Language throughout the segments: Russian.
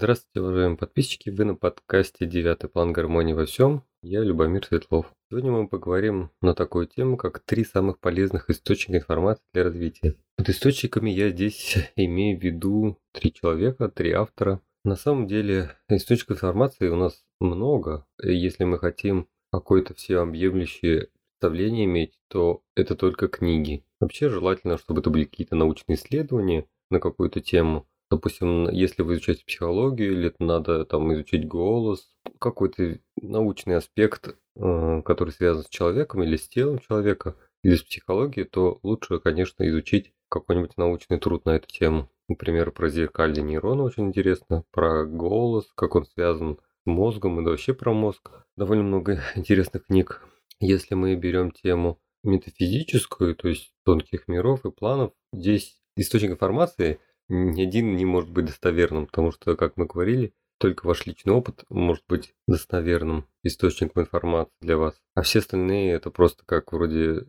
Здравствуйте, уважаемые подписчики! Вы на подкасте «Девятый план гармонии во всем». Я Любомир Светлов. Сегодня мы поговорим на такую тему, как три самых полезных источника информации для развития. Под источниками я здесь имею в виду три человека, три автора. На самом деле источников информации у нас много. Если мы хотим какое-то всеобъемлющее представление иметь, то это только книги. Вообще желательно, чтобы это были какие-то научные исследования на какую-то тему – Допустим, если вы изучаете психологию, или надо там изучить голос, какой-то научный аспект, э, который связан с человеком или с телом человека, или с психологией, то лучше, конечно, изучить какой-нибудь научный труд на эту тему. Например, про зеркальные нейроны очень интересно, про голос, как он связан с мозгом и вообще про мозг. Довольно много интересных книг. Если мы берем тему метафизическую, то есть тонких миров и планов, здесь источник информации – ни один не может быть достоверным, потому что, как мы говорили, только ваш личный опыт может быть достоверным источником информации для вас. А все остальные это просто как вроде,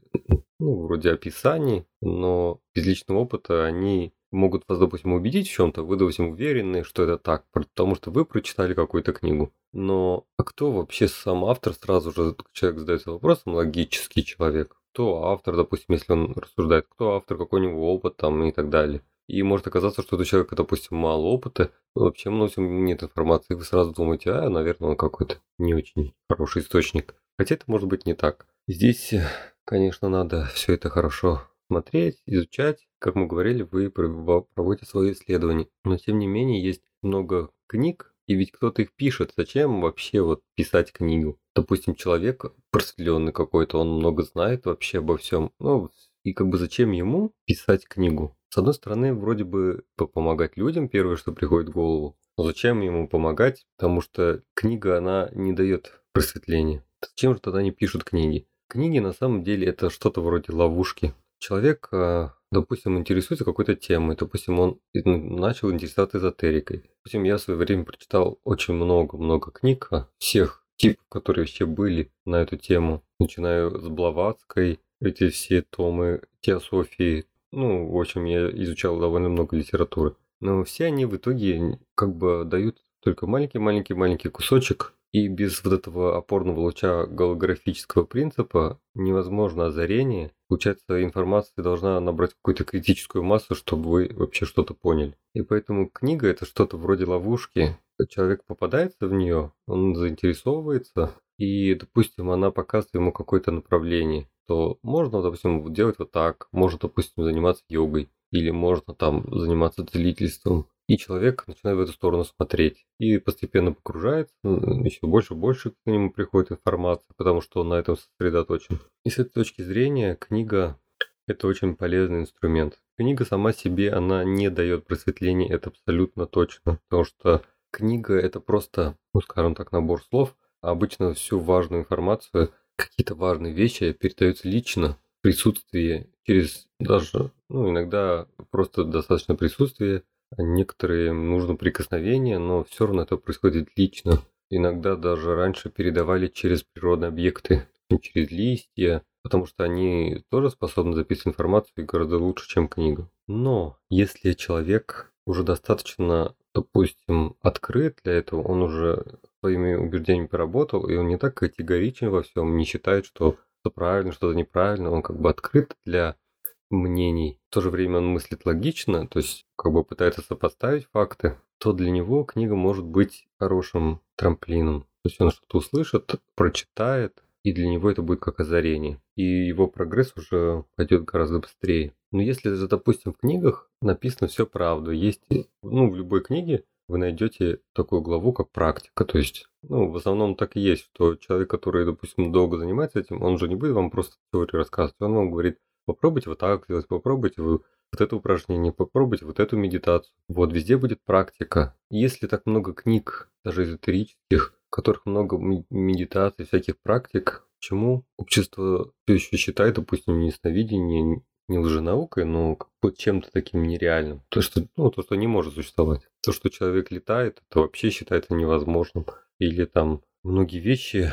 ну, вроде описаний, но без личного опыта они могут вас, допустим, убедить в чем-то, вы, допустим, уверены, что это так, потому что вы прочитали какую-то книгу. Но а кто вообще сам автор, сразу же человек задается вопросом, логический человек, кто автор, допустим, если он рассуждает, кто автор, какой у него опыт там и так далее. И может оказаться, что у человека, допустим, мало опыта, вообще много нет информации, вы сразу думаете, а, наверное, он какой-то не очень хороший источник. Хотя это может быть не так. Здесь, конечно, надо все это хорошо смотреть, изучать. Как мы говорили, вы проводите свое исследование. Но тем не менее есть много книг, и ведь кто-то их пишет. Зачем вообще вот писать книгу? Допустим, человек просветленный какой-то, он много знает вообще обо всем. Ну, и как бы зачем ему писать книгу? С одной стороны, вроде бы помогать людям, первое, что приходит в голову. Но зачем ему помогать? Потому что книга, она не дает просветления. Зачем же тогда не пишут книги? Книги на самом деле это что-то вроде ловушки. Человек, а, допустим, интересуется какой-то темой, допустим, он начал интересоваться эзотерикой. Допустим, я в свое время прочитал очень много-много книг а, всех типов, которые вообще были на эту тему, начиная с Блаватской, эти все томы теософии, ну, в общем, я изучал довольно много литературы. Но все они в итоге как бы дают только маленький-маленький-маленький кусочек, и без вот этого опорного луча голографического принципа невозможно озарение. Получается, информация должна набрать какую-то критическую массу, чтобы вы вообще что-то поняли. И поэтому книга это что-то вроде ловушки. Человек попадается в нее, он заинтересовывается, и, допустим, она показывает ему какое-то направление то можно, допустим, делать вот так, можно, допустим, заниматься йогой, или можно там заниматься целительством. И человек начинает в эту сторону смотреть. И постепенно погружается, еще больше и больше к нему приходит информация, потому что он на этом сосредоточен. И с этой точки зрения книга – это очень полезный инструмент. Книга сама себе, она не дает просветления, это абсолютно точно. Потому что книга – это просто, ну скажем так, набор слов, а обычно всю важную информацию – какие-то важные вещи передаются лично, присутствие через даже, ну, иногда просто достаточно присутствие, а некоторые нужно прикосновение, но все равно это происходит лично. Иногда даже раньше передавали через природные объекты, через листья, потому что они тоже способны записывать информацию гораздо лучше, чем книга. Но если человек уже достаточно, допустим, открыт для этого, он уже своими убеждениями поработал, и он не так категоричен во всем, не считает, что что правильно, что-то неправильно, он как бы открыт для мнений. В то же время он мыслит логично, то есть как бы пытается сопоставить факты, то для него книга может быть хорошим трамплином. То есть он что-то услышит, прочитает, и для него это будет как озарение. И его прогресс уже пойдет гораздо быстрее. Но если допустим, в книгах написано все правду, есть, ну, в любой книге вы найдете такую главу, как практика. То есть, ну, в основном так и есть, что человек, который, допустим, долго занимается этим, он же не будет вам просто теорию рассказывать, он вам говорит, попробуйте вот так сделать, попробуйте вы вот это упражнение, попробуйте вот эту медитацию. Вот везде будет практика. Если так много книг, даже эзотерических, в которых много медитаций, всяких практик, почему общество все еще считает, допустим, ясновидение не лженаукой, но чем-то таким нереальным. То, что, ну, то, что не может существовать. То, что человек летает, это вообще считается невозможным. Или там многие вещи,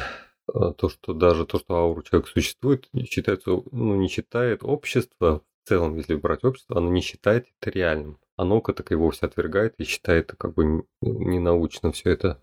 а, то, что даже то, что аура человека существует, считается, ну, не считает общество в целом, если брать общество, оно не считает это реальным. а наука так и вовсе отвергает и считает как бы ненаучно все это.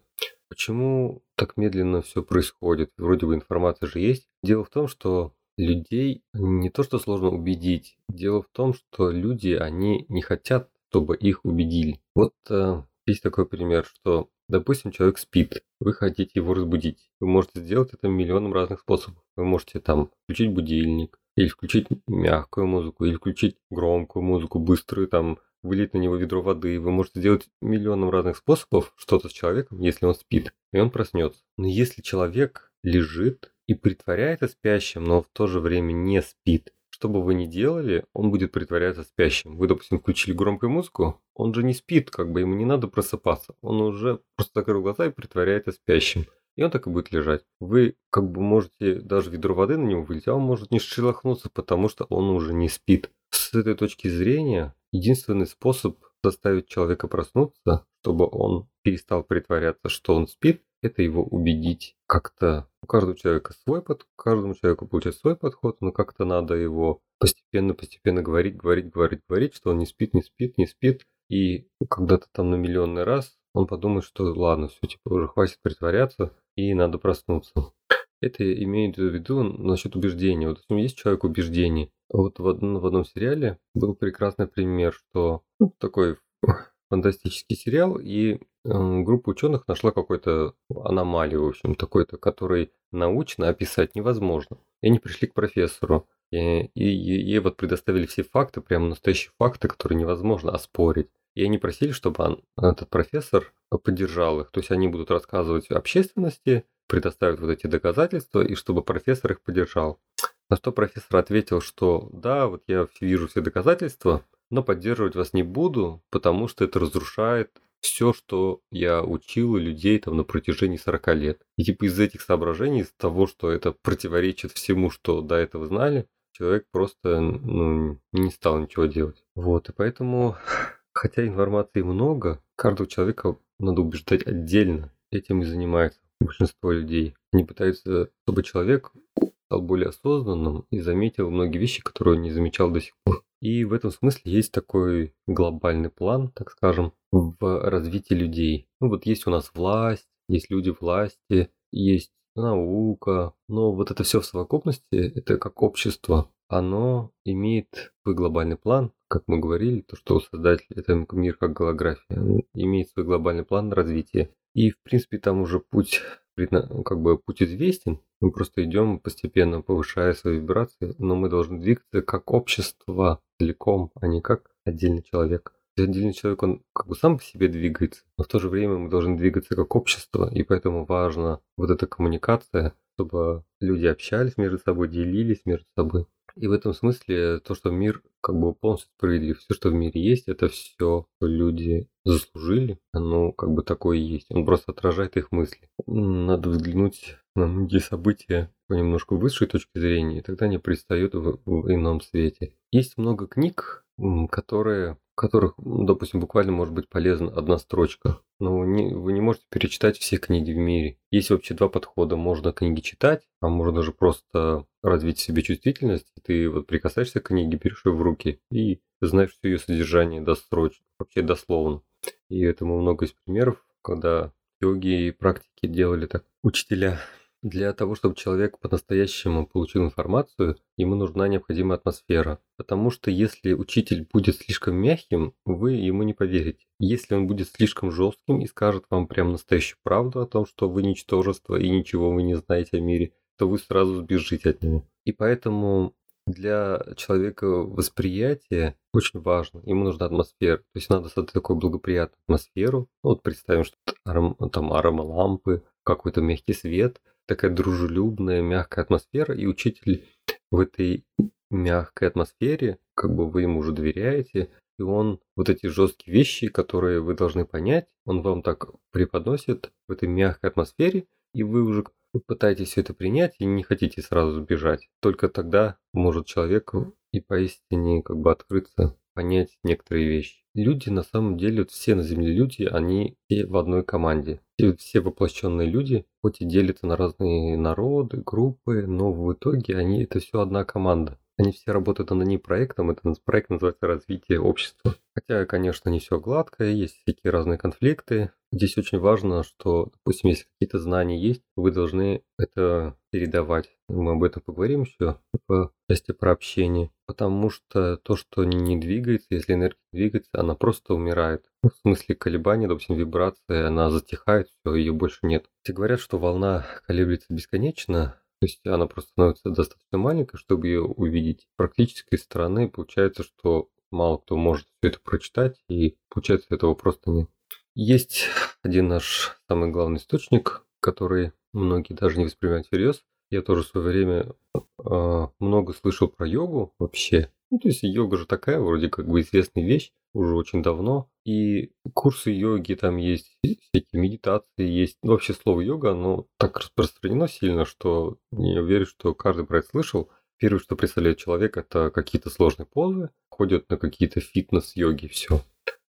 Почему так медленно все происходит? Вроде бы информация же есть. Дело в том, что людей не то что сложно убедить. Дело в том, что люди, они не хотят, чтобы их убедили. Вот э, есть такой пример, что, допустим, человек спит, вы хотите его разбудить. Вы можете сделать это миллионом разных способов. Вы можете там включить будильник, или включить мягкую музыку, или включить громкую музыку, быструю, там, вылить на него ведро воды. Вы можете сделать миллионом разных способов что-то с человеком, если он спит, и он проснется. Но если человек лежит и притворяется спящим, но в то же время не спит, что бы вы ни делали, он будет притворяться спящим. Вы, допустим, включили громкую музыку, он же не спит, как бы ему не надо просыпаться. Он уже просто закрыл глаза и притворяется спящим. И он так и будет лежать. Вы как бы можете даже ведро воды на него вылить, а он может не шелохнуться, потому что он уже не спит. С этой точки зрения, единственный способ заставить человека проснуться, чтобы он перестал притворяться, что он спит, это его убедить. Как-то у каждого человека свой подход, каждому человеку получается свой подход, но как-то надо его постепенно-постепенно говорить, говорить, говорить, говорить, что он не спит, не спит, не спит. И когда-то там на миллионный раз он подумает, что ладно, все, типа уже хватит притворяться, и надо проснуться. Это имеет в виду насчет убеждения. Вот есть человек убеждений. Вот в одном, в одном сериале был прекрасный пример, что ну, такой фантастический сериал, и э, группа ученых нашла какую-то аномалию, в общем, такой-то, который научно описать невозможно. И они пришли к профессору, и, и, и ей вот предоставили все факты, прямо настоящие факты, которые невозможно оспорить. И они просили, чтобы он, этот профессор поддержал их. То есть они будут рассказывать общественности, предоставят вот эти доказательства, и чтобы профессор их поддержал. На что профессор ответил, что да, вот я вижу все доказательства, но поддерживать вас не буду, потому что это разрушает все, что я учил людей там на протяжении 40 лет. И типа из этих соображений, из того, что это противоречит всему, что до этого знали, человек просто ну, не стал ничего делать. Вот, и поэтому, хотя информации много, каждого человека надо убеждать отдельно. Этим и занимается большинство людей. Они пытаются, чтобы человек стал более осознанным и заметил многие вещи, которые он не замечал до сих пор. И в этом смысле есть такой глобальный план, так скажем, в развитии людей. Ну вот есть у нас власть, есть люди власти, есть наука, но вот это все в совокупности, это как общество, оно имеет свой глобальный план, как мы говорили, то, что создатель это мир как голография, имеет свой глобальный план развития. И, в принципе, там уже путь, как бы путь известен, мы просто идем постепенно, повышая свои вибрации, но мы должны двигаться как общество целиком, а не как отдельный человек. Отдельный человек, он как бы сам по себе двигается, но в то же время мы должны двигаться как общество, и поэтому важна вот эта коммуникация, чтобы люди общались между собой, делились между собой. И в этом смысле то, что мир как бы полностью справедлив. Все, что в мире есть, это все, что люди заслужили. Оно как бы такое есть. Он просто отражает их мысли. Надо взглянуть на многие события по немножко высшей точки зрения, и тогда они предстают в, в ином свете. Есть много книг, которые которых, допустим, буквально может быть полезна одна строчка. Но не, вы не можете перечитать все книги в мире. Есть вообще два подхода. Можно книги читать, а можно даже просто развить в себе чувствительность. Ты вот прикасаешься к книге, берешь ее в руки и знаешь все ее содержание досрочно, вообще дословно. И этому много из примеров, когда йоги и практики делали так. Учителя для того, чтобы человек по-настоящему получил информацию, ему нужна необходимая атмосфера. Потому что если учитель будет слишком мягким, вы ему не поверите. Если он будет слишком жестким и скажет вам прям настоящую правду о том, что вы ничтожество и ничего вы не знаете о мире, то вы сразу сбежите от него. И поэтому для человека восприятие очень важно. Ему нужна атмосфера. То есть надо создать такую благоприятную атмосферу. Ну, вот представим, что там аромалампы, какой-то мягкий свет – такая дружелюбная, мягкая атмосфера, и учитель в этой мягкой атмосфере, как бы вы ему уже доверяете, и он вот эти жесткие вещи, которые вы должны понять, он вам так преподносит в этой мягкой атмосфере, и вы уже пытаетесь все это принять и не хотите сразу сбежать. Только тогда может человек и поистине как бы открыться, понять некоторые вещи. люди на самом деле, вот все на Земле люди, они все в одной команде. Все воплощенные люди, хоть и делятся на разные народы, группы, но в итоге они это все одна команда. Они все работают над одним проектом, это проект называется «Развитие общества». Хотя, конечно, не все гладко, есть всякие разные конфликты. Здесь очень важно, что, допустим, если какие-то знания есть, вы должны это передавать. Мы об этом поговорим еще в части про общение. Потому что то, что не двигается, если энергия двигается, она просто умирает. В смысле колебания, допустим, вибрация, она затихает, все, ее больше нет. Все говорят, что волна колеблется бесконечно, то есть она просто становится достаточно маленькой, чтобы ее увидеть. С практической стороны получается, что мало кто может все это прочитать, и получается этого просто нет. Есть один наш самый главный источник, который многие даже не воспринимают всерьез. Я тоже в свое время э, много слышал про йогу вообще. Ну, то есть йога же такая вроде как бы известная вещь уже очень давно. И курсы йоги там есть, всякие медитации есть. Ну, вообще слово йога, оно так распространено сильно, что я уверен, что каждый про это слышал. Первое, что представляет человек, это какие-то сложные позы, ходят на какие-то фитнес-йоги, все.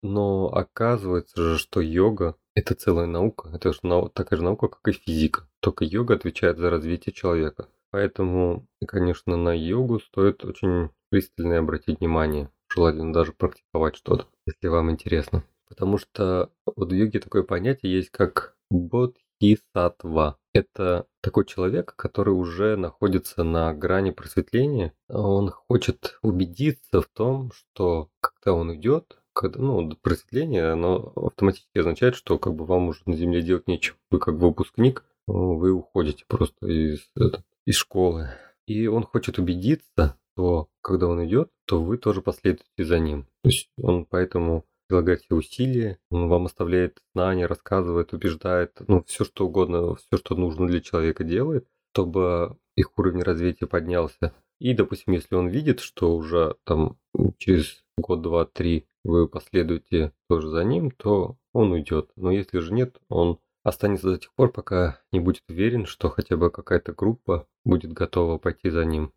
Но оказывается же, что йога – это целая наука. Это же такая же наука, как и физика. Только йога отвечает за развитие человека. Поэтому, конечно, на йогу стоит очень пристально обратить внимание. Желательно даже практиковать что-то, если вам интересно. Потому что вот в йоге такое понятие есть, как бодхисаттва. Это такой человек, который уже находится на грани просветления. Он хочет убедиться в том, что когда он идет, когда, ну, просветление, оно автоматически означает, что как бы вам уже на Земле делать нечего. Вы как выпускник, вы уходите просто из, это, из школы. И он хочет убедиться, что когда он идет, то вы тоже последуете за ним. То есть он поэтому прилагает все усилия, он вам оставляет знания, рассказывает, убеждает, ну, все что угодно, все, что нужно для человека делает, чтобы их уровень развития поднялся. И, допустим, если он видит, что уже там через год, два, три вы последуете тоже за ним, то он уйдет. Но если же нет, он останется до тех пор, пока не будет уверен, что хотя бы какая-то группа будет готова пойти за ним.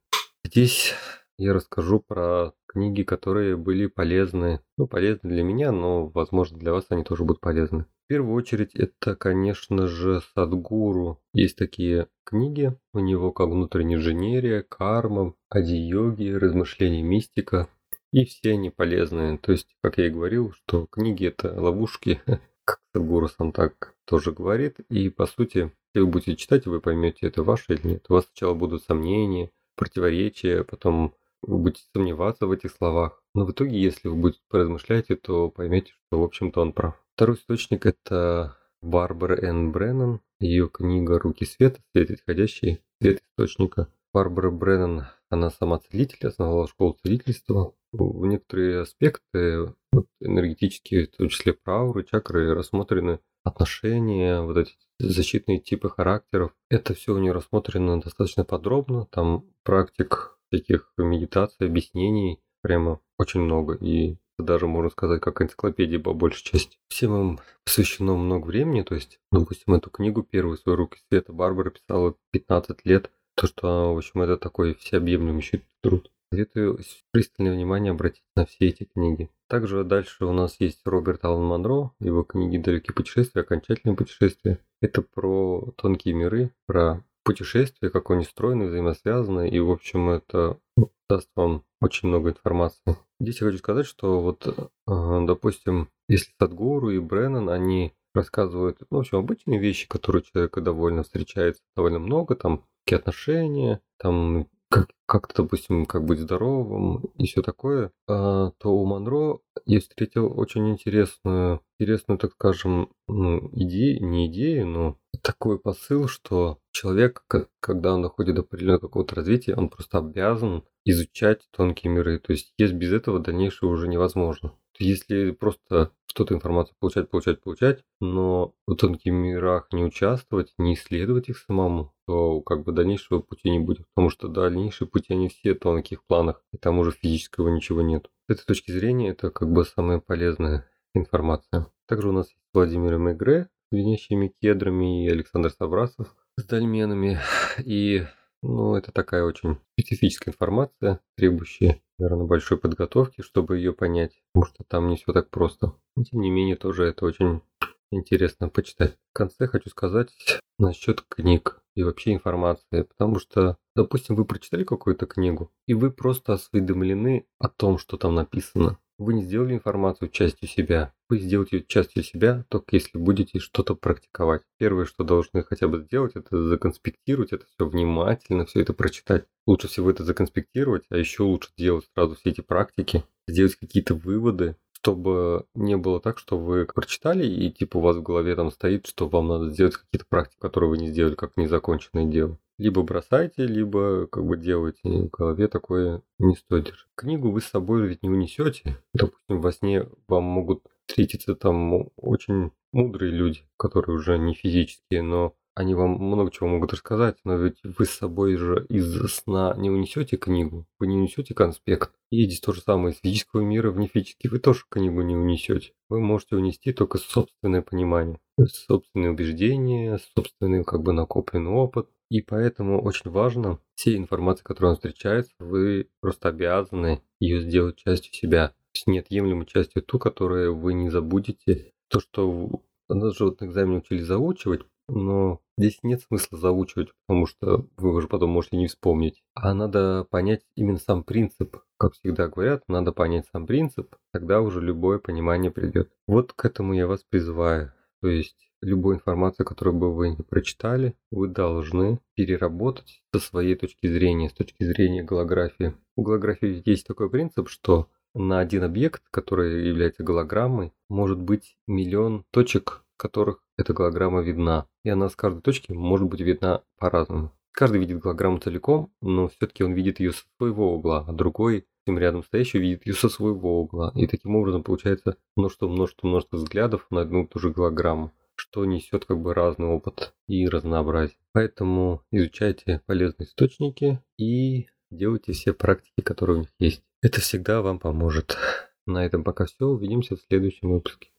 Здесь я расскажу про книги, которые были полезны. Ну, полезны для меня, но, возможно, для вас они тоже будут полезны. В первую очередь, это, конечно же, Садгуру. Есть такие книги. У него как внутренняя инженерия, карма, ади-йоги, размышления мистика. И все они полезные. То есть, как я и говорил, что книги это ловушки, как Садгуру сам так тоже говорит. И по сути, если вы будете читать, вы поймете, это ваше или нет. У вас сначала будут сомнения, противоречия, потом вы будете сомневаться в этих словах. Но в итоге, если вы будете поразмышлять, то поймете, что, в общем-то, он прав. Второй источник – это Барбара Н. Бреннан, ее книга «Руки света», свет исходящий, свет источника. Барбара Бреннан, она сама целитель, основала школу целительства в некоторые аспекты вот, энергетические, в том числе про ауры, чакры, рассмотрены отношения, вот эти защитные типы характеров. Это все у нее рассмотрено достаточно подробно. Там практик всяких медитаций, объяснений прямо очень много. И даже можно сказать, как энциклопедия по большей части. Всем им посвящено много времени. То есть, допустим, эту книгу первую свою руки света Барбара писала 15 лет. То, что, в общем, это такой всеобъемлющий труд. Советую пристальное внимание обратить на все эти книги. Также дальше у нас есть Роберт Аллен Монро, его книги «Далекие путешествия», «Окончательные путешествия». Это про тонкие миры, про путешествия, как они устроены, взаимосвязаны, и, в общем, это даст вам очень много информации. Здесь я хочу сказать, что вот, э, допустим, если Садгуру и Бреннан, они рассказывают, ну, в общем, обычные вещи, которые человека довольно встречается довольно много, там, какие отношения, там, как, как-то, допустим, как быть здоровым и все такое, а, то у Монро я встретил очень интересную, интересную, так скажем, ну, идею, не идею, но такой посыл, что человек, когда он доходит до определенного какого-то развития, он просто обязан изучать тонкие миры. То есть, есть без этого дальнейшее уже невозможно. Если просто что-то информацию получать, получать, получать, но в тонких мирах не участвовать, не исследовать их самому, то как бы дальнейшего пути не будет. Потому что дальнейшие пути, они все тонких планах, и там уже физического ничего нет. С этой точки зрения это как бы самая полезная информация. Также у нас есть Владимир Мегре с кедрами и Александр Саврасов с дольменами. И Ну, это такая очень специфическая информация, требующая, наверное, большой подготовки, чтобы ее понять, потому что там не все так просто. Но, тем не менее, тоже это очень интересно почитать. В конце хочу сказать насчет книг и вообще информации, потому что, допустим, вы прочитали какую-то книгу, и вы просто осведомлены о том, что там написано. Вы не сделали информацию частью себя. Вы сделаете ее частью себя, только если будете что-то практиковать. Первое, что должны хотя бы сделать, это законспектировать это все внимательно, все это прочитать. Лучше всего это законспектировать, а еще лучше делать сразу все эти практики, сделать какие-то выводы, чтобы не было так, что вы прочитали и типа у вас в голове там стоит, что вам надо сделать какие-то практики, которые вы не сделали, как незаконченное дело. Либо бросайте, либо как бы делайте. В голове такое не стоит держать. Книгу вы с собой ведь не унесете. Допустим, во сне вам могут встретиться там очень мудрые люди, которые уже не физические, но они вам много чего могут рассказать, но ведь вы с собой же из сна не унесете книгу, вы не унесете конспект. И здесь то же самое из физического мира в нефизический вы тоже книгу не унесете. Вы можете унести только собственное понимание, собственные убеждения, собственный как бы накопленный опыт. И поэтому очень важно, все информации, которая вам встречается, вы просто обязаны ее сделать частью себя. То есть неотъемлемой частью ту, которую вы не забудете. То, что нас же вот на экзамене учили заучивать, но здесь нет смысла заучивать, потому что вы уже потом можете не вспомнить. А надо понять именно сам принцип. Как всегда говорят, надо понять сам принцип, тогда уже любое понимание придет. Вот к этому я вас призываю. То есть любую информацию, которую бы вы не прочитали, вы должны переработать со своей точки зрения, с точки зрения голографии. У голографии есть такой принцип, что на один объект, который является голограммой, может быть миллион точек, в которых эта голограмма видна. И она с каждой точки может быть видна по-разному. Каждый видит голограмму целиком, но все-таки он видит ее со своего угла, а другой, тем рядом стоящий, видит ее со своего угла. И таким образом получается множество, множество, множество взглядов на одну и ту же голограмму, что несет как бы разный опыт и разнообразие. Поэтому изучайте полезные источники и делайте все практики, которые у них есть. Это всегда вам поможет. На этом пока все. Увидимся в следующем выпуске.